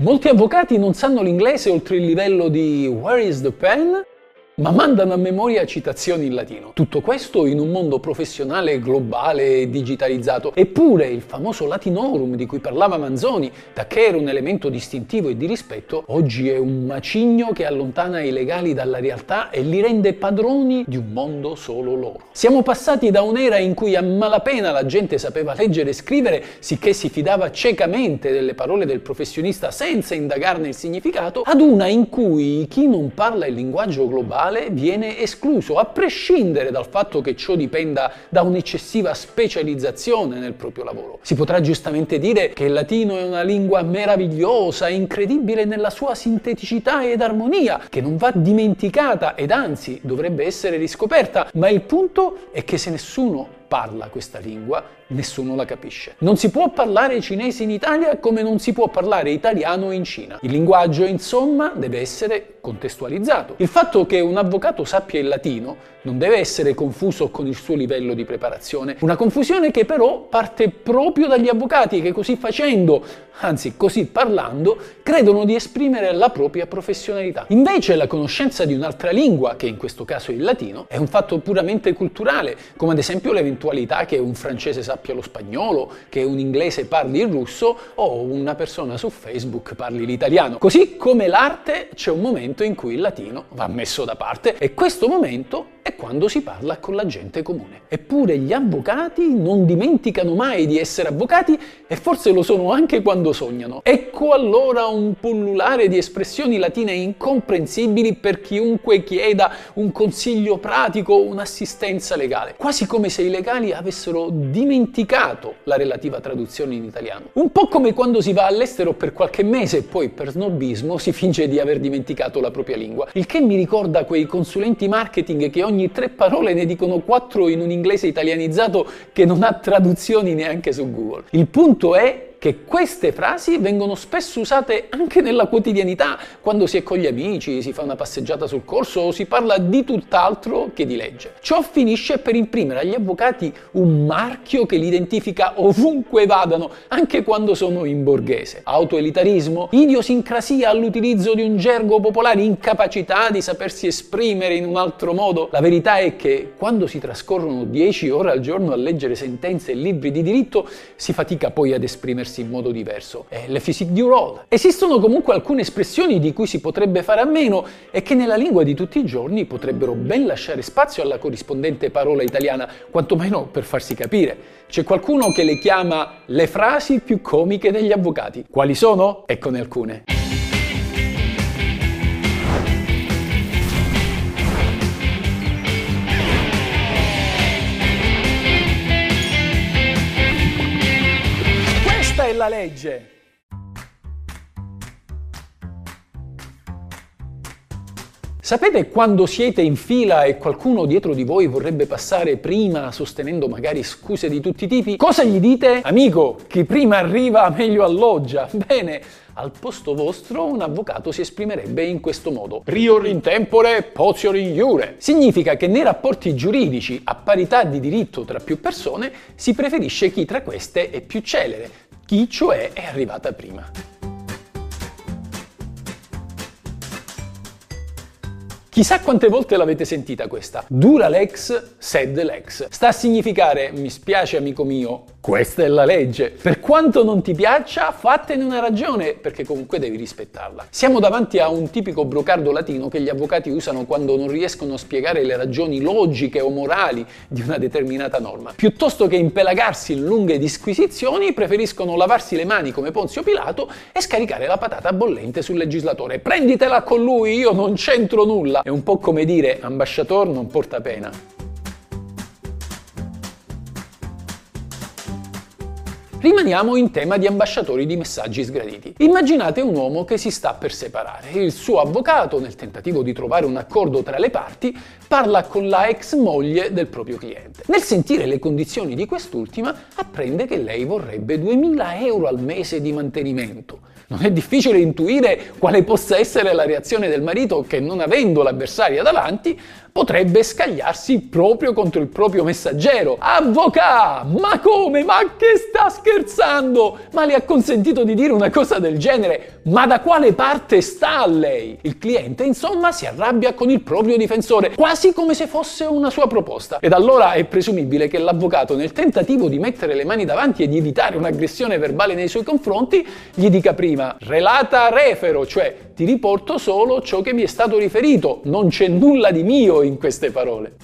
Molti avvocati non sanno l'inglese oltre il livello di Where is the pen? Ma mandano a memoria citazioni in latino. Tutto questo in un mondo professionale globale e digitalizzato. Eppure il famoso latinorum di cui parlava Manzoni, da che era un elemento distintivo e di rispetto, oggi è un macigno che allontana i legali dalla realtà e li rende padroni di un mondo solo loro. Siamo passati da un'era in cui a malapena la gente sapeva leggere e scrivere, sicché si fidava ciecamente delle parole del professionista senza indagarne il significato, ad una in cui chi non parla il linguaggio globale legale viene escluso, a prescindere dal fatto che ciò dipenda da un'eccessiva specializzazione nel proprio lavoro. Si potrà giustamente dire che il latino è una lingua meravigliosa, incredibile nella sua sinteticità ed armonia, che non va dimenticata ed anzi dovrebbe essere riscoperta, ma il punto è che se nessuno parla questa lingua, nessuno la capisce. Non si può parlare cinese in Italia come non si può parlare italiano in Cina. Il linguaggio, insomma, deve essere contestualizzato. Il fatto che un avvocato sappia il latino non deve essere confuso con il suo livello di preparazione, una confusione che però parte proprio dagli avvocati che così facendo, anzi così parlando, credono di esprimere la propria professionalità. Invece la conoscenza di un'altra lingua, che in questo caso è il latino, è un fatto puramente culturale, come ad esempio l'eventualità che un francese sappia lo spagnolo, che un inglese parli il russo o una persona su Facebook parli l'italiano. Così come l'arte c'è un momento in cui il latino va messo da parte e questo momento è quando si parla con la gente comune. Eppure gli avvocati non dimenticano mai di essere avvocati e forse lo sono anche quando sognano. Ecco allora un pullulare di espressioni latine incomprensibili per chiunque chieda un consiglio pratico o un'assistenza legale, quasi come se i legali avessero dimenticato la relativa traduzione in italiano. Un po' come quando si va all'estero per qualche mese e poi per snobismo si finge di aver dimenticato la propria lingua, il che mi ricorda quei consulenti marketing che ogni tre parole ne dicono quattro in un inglese italianizzato che non ha traduzioni neanche su Google. Il punto è che queste frasi vengono spesso usate anche nella quotidianità, quando si è con gli amici, si fa una passeggiata sul corso o si parla di tutt'altro che di legge. Ciò finisce per imprimere agli avvocati un marchio che li identifica ovunque vadano, anche quando sono in borghese. Autoelitarismo, idiosincrasia all'utilizzo di un gergo popolare, incapacità di sapersi esprimere in un altro modo. La verità è che quando si trascorrono 10 ore al giorno a leggere sentenze e libri di diritto, si fatica poi ad esprimersi esprimersi in modo diverso. È le physique du role. Esistono comunque alcune espressioni di cui si potrebbe fare a meno e che nella lingua di tutti i giorni potrebbero ben lasciare spazio alla corrispondente parola italiana, quantomeno per farsi capire. C'è qualcuno che le chiama le frasi più comiche degli avvocati. Quali sono? Eccone alcune. La legge. Sapete quando siete in fila e qualcuno dietro di voi vorrebbe passare prima sostenendo magari scuse di tutti i tipi? Cosa gli dite? Amico, chi prima arriva meglio alloggia. Bene, al posto vostro un avvocato si esprimerebbe in questo modo. Prior in tempore, potior in iure. Significa che nei rapporti giuridici a parità di diritto tra più persone si preferisce chi tra queste è più celere, chi cioè è arrivata prima. Chissà quante volte l'avete sentita questa. Dura lex, sed lex. Sta a significare, mi spiace amico mio, questa è la legge. Per quanto non ti piaccia, fattene una ragione, perché comunque devi rispettarla. Siamo davanti a un tipico brocardo latino che gli avvocati usano quando non riescono a spiegare le ragioni logiche o morali di una determinata norma. Piuttosto che impelagarsi in lunghe disquisizioni, preferiscono lavarsi le mani come Ponzio Pilato e scaricare la patata bollente sul legislatore. Prenditela con lui, io non c'entro nulla. È un po' come dire ambasciator non porta pena. Rimaniamo in tema di ambasciatori di messaggi sgraditi. Immaginate un uomo che si sta per separare. Il suo avvocato, nel tentativo di trovare un accordo tra le parti, parla con la ex moglie del proprio cliente. Nel sentire le condizioni di quest'ultima, apprende che lei vorrebbe 2000 euro al mese di mantenimento. Non è difficile intuire quale possa essere la reazione del marito che, non avendo l'avversaria davanti, potrebbe scagliarsi proprio contro il proprio messaggero. Avvoca! Ma come? Ma che sta scherzando? Ma le ha consentito di dire una cosa del genere? Ma da quale parte sta lei? Il cliente, insomma, si arrabbia con il proprio difensore, quasi come se fosse una sua proposta. Ed allora è presumibile che l'avvocato, nel tentativo di mettere le mani davanti e di evitare un'aggressione verbale nei suoi confronti, gli dica prima relata refero, cioè ti riporto solo ciò che mi è stato riferito, non c'è nulla di mio in queste parole.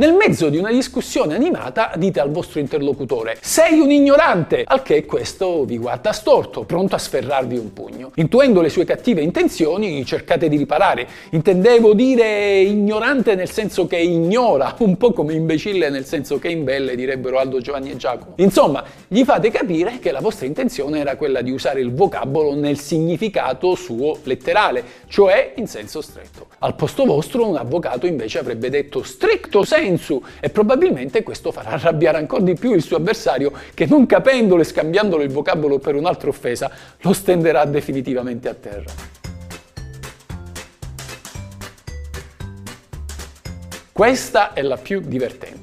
Nel mezzo di una discussione animata dite al vostro interlocutore sei un ignorante, al che questo vi guarda storto, pronto a sferrarvi un pugno. Intuendo le sue cattive intenzioni cercate di riparare. Intendevo dire ignorante nel senso che ignora, un po' come imbecille nel senso che imbelle direbbero Aldo Giovanni e Giacomo. Insomma, gli fate capire che la vostra intenzione era quella di usare il vocabolo nel significato suo letterale, cioè in senso stretto. Al posto vostro un avvocato invece avrebbe detto stricto senso sensu e probabilmente questo farà arrabbiare ancora di più il suo avversario che non capendolo e scambiandolo il vocabolo per un'altra offesa lo stenderà definitivamente a terra. Questa è la più divertente.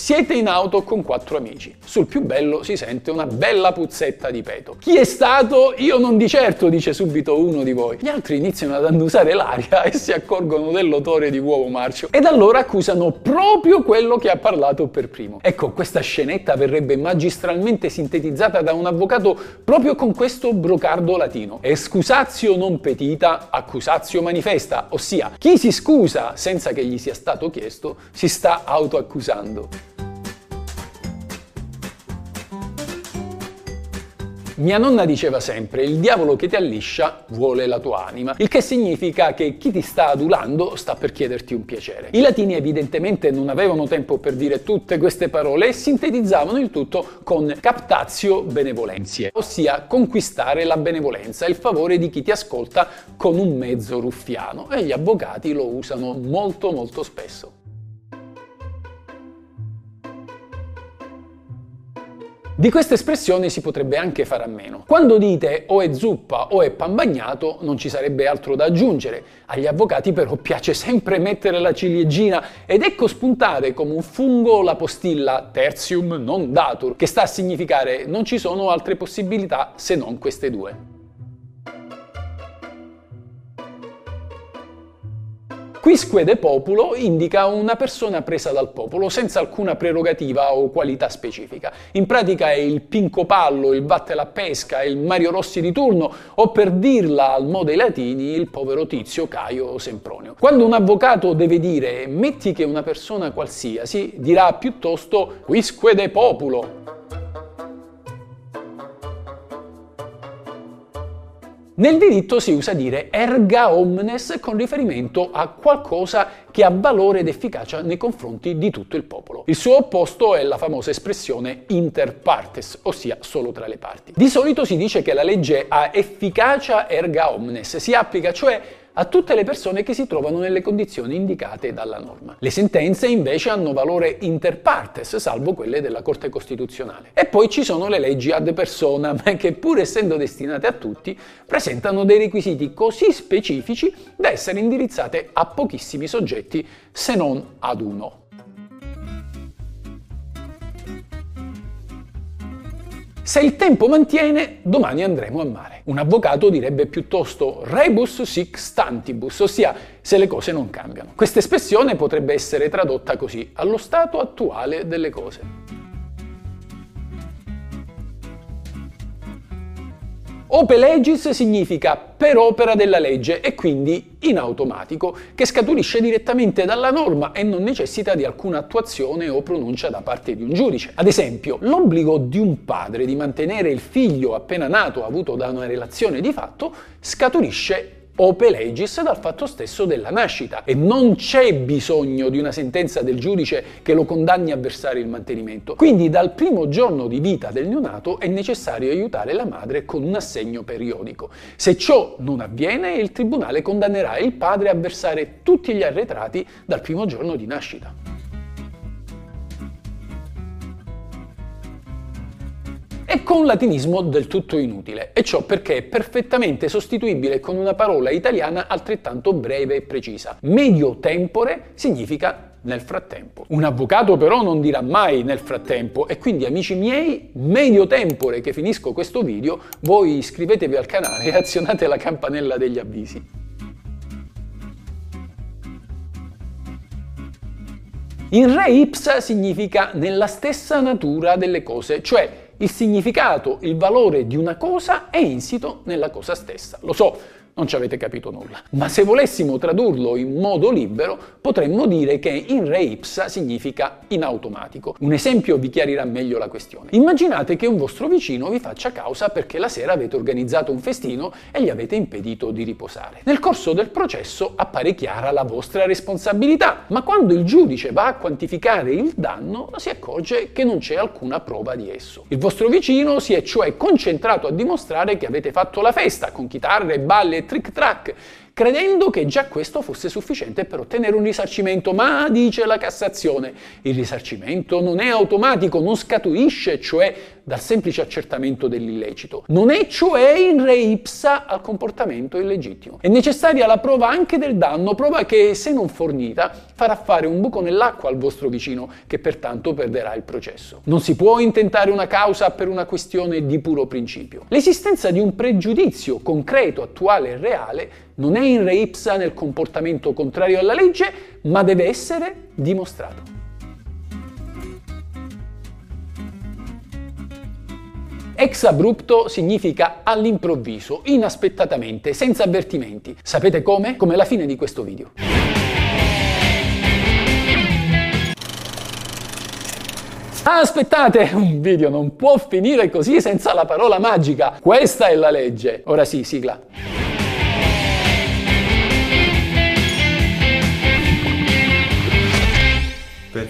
Siete in auto con quattro amici. Sul più bello si sente una bella puzzetta di peto. Chi è stato? Io non di certo, dice subito uno di voi. Gli altri iniziano ad annusare l'aria e si accorgono dell'odore di uovo marcio ed allora accusano proprio quello che ha parlato per primo. Ecco, questa scenetta verrebbe magistralmente sintetizzata da un avvocato proprio con questo brocardo latino. Excusatio non petita, accusatio manifesta, ossia chi si scusa senza che gli sia stato chiesto si sta autoaccusando. Mia nonna diceva sempre, il diavolo che ti alliscia vuole la tua anima, il che significa che chi ti sta adulando sta per chiederti un piacere. I latini evidentemente non avevano tempo per dire tutte queste parole e sintetizzavano il tutto con captatio benevolenzie, ossia conquistare la benevolenza, il favore di chi ti ascolta con un mezzo ruffiano e gli avvocati lo usano molto molto spesso. Di questa espressione si potrebbe anche fare a meno. Quando dite o è zuppa o è pan bagnato non ci sarebbe altro da aggiungere. Agli avvocati però piace sempre mettere la ciliegina ed ecco spuntare come un fungo la postilla tertium non datur, che sta a significare non ci sono altre possibilità se non queste due. Quisque de populo indica una persona presa dal popolo senza alcuna prerogativa o qualità specifica. In pratica è il Pinco Pallo, il Vatte la Pesca, il Mario Rossi di turno o per dirla al modo dei latini il povero tizio Caio Sempronio. Quando un avvocato deve dire metti che una persona qualsiasi, dirà piuttosto quisque de populo. Nel diritto si usa dire erga omnes con riferimento a qualcosa che ha valore ed efficacia nei confronti di tutto il popolo. Il suo opposto è la famosa espressione inter partes, ossia solo tra le parti. Di solito si dice che la legge ha efficacia erga omnes, si applica cioè a tutte le persone che si trovano nelle condizioni indicate dalla norma. Le sentenze invece hanno valore inter partes, salvo quelle della Corte Costituzionale. E poi ci sono le leggi ad persona, che pur essendo destinate a tutti, presentano dei requisiti così specifici da essere indirizzate a pochissimi soggetti, se non ad uno. Se il tempo mantiene, domani andremo a mare. Un avvocato direbbe piuttosto rebus sic stantibus, ossia se le cose non cambiano. Questa espressione potrebbe essere tradotta così, allo stato attuale delle cose. Ope legis significa per opera della legge e quindi in automatico, che scaturisce direttamente dalla norma e non necessita di alcuna attuazione o pronuncia da parte di un giudice. Ad esempio, l'obbligo di un padre di mantenere il figlio appena nato avuto da una relazione di fatto scaturisce ope legis dal fatto stesso della nascita e non c'è bisogno di una sentenza del giudice che lo condanni a versare il mantenimento. Quindi dal primo giorno di vita del neonato è necessario aiutare la madre con un assegno periodico. Se ciò non avviene, il tribunale condannerà il padre a versare tutti gli arretrati dal primo giorno di nascita. Con latinismo del tutto inutile, e ciò perché è perfettamente sostituibile con una parola italiana altrettanto breve e precisa. Medio tempore significa nel frattempo. Un avvocato però non dirà mai nel frattempo e quindi amici miei, medio tempore che finisco questo video, voi iscrivetevi al canale e azionate la campanella degli avvisi. In re ipsa significa nella stessa natura delle cose, cioè il significato, il valore di una cosa è insito nella cosa stessa. Lo so, non ci avete capito nulla. Ma se volessimo tradurlo in modo libero, potremmo dire che in re ipsa significa in automatico. Un esempio vi chiarirà meglio la questione. Immaginate che un vostro vicino vi faccia causa perché la sera avete organizzato un festino e gli avete impedito di riposare. Nel corso del processo appare chiara la vostra responsabilità, ma quando il giudice va a quantificare il danno si accorge che non c'è alcuna prova di esso. Il vostro vicino si è cioè concentrato a dimostrare che avete fatto la festa con chitarre, balle e tric-trac. Credendo che già questo fosse sufficiente per ottenere un risarcimento, ma dice la Cassazione, il risarcimento non è automatico, non scaturisce cioè dal semplice accertamento dell'illecito, non è cioè in re ipsa al comportamento illegittimo. È necessaria la prova anche del danno, prova che se non fornita farà fare un buco nell'acqua al vostro vicino, che pertanto perderà il processo. Non si può intentare una causa per una questione di puro principio. L'esistenza di un pregiudizio concreto, attuale e reale non è in re ipsa nel comportamento contrario alla legge, ma deve essere dimostrato. Ex abrupto significa all'improvviso, inaspettatamente, senza avvertimenti. Sapete come? Come la fine di questo video. Aspettate, un video non può finire così senza la parola magica. Questa è la legge. Ora sì, sigla.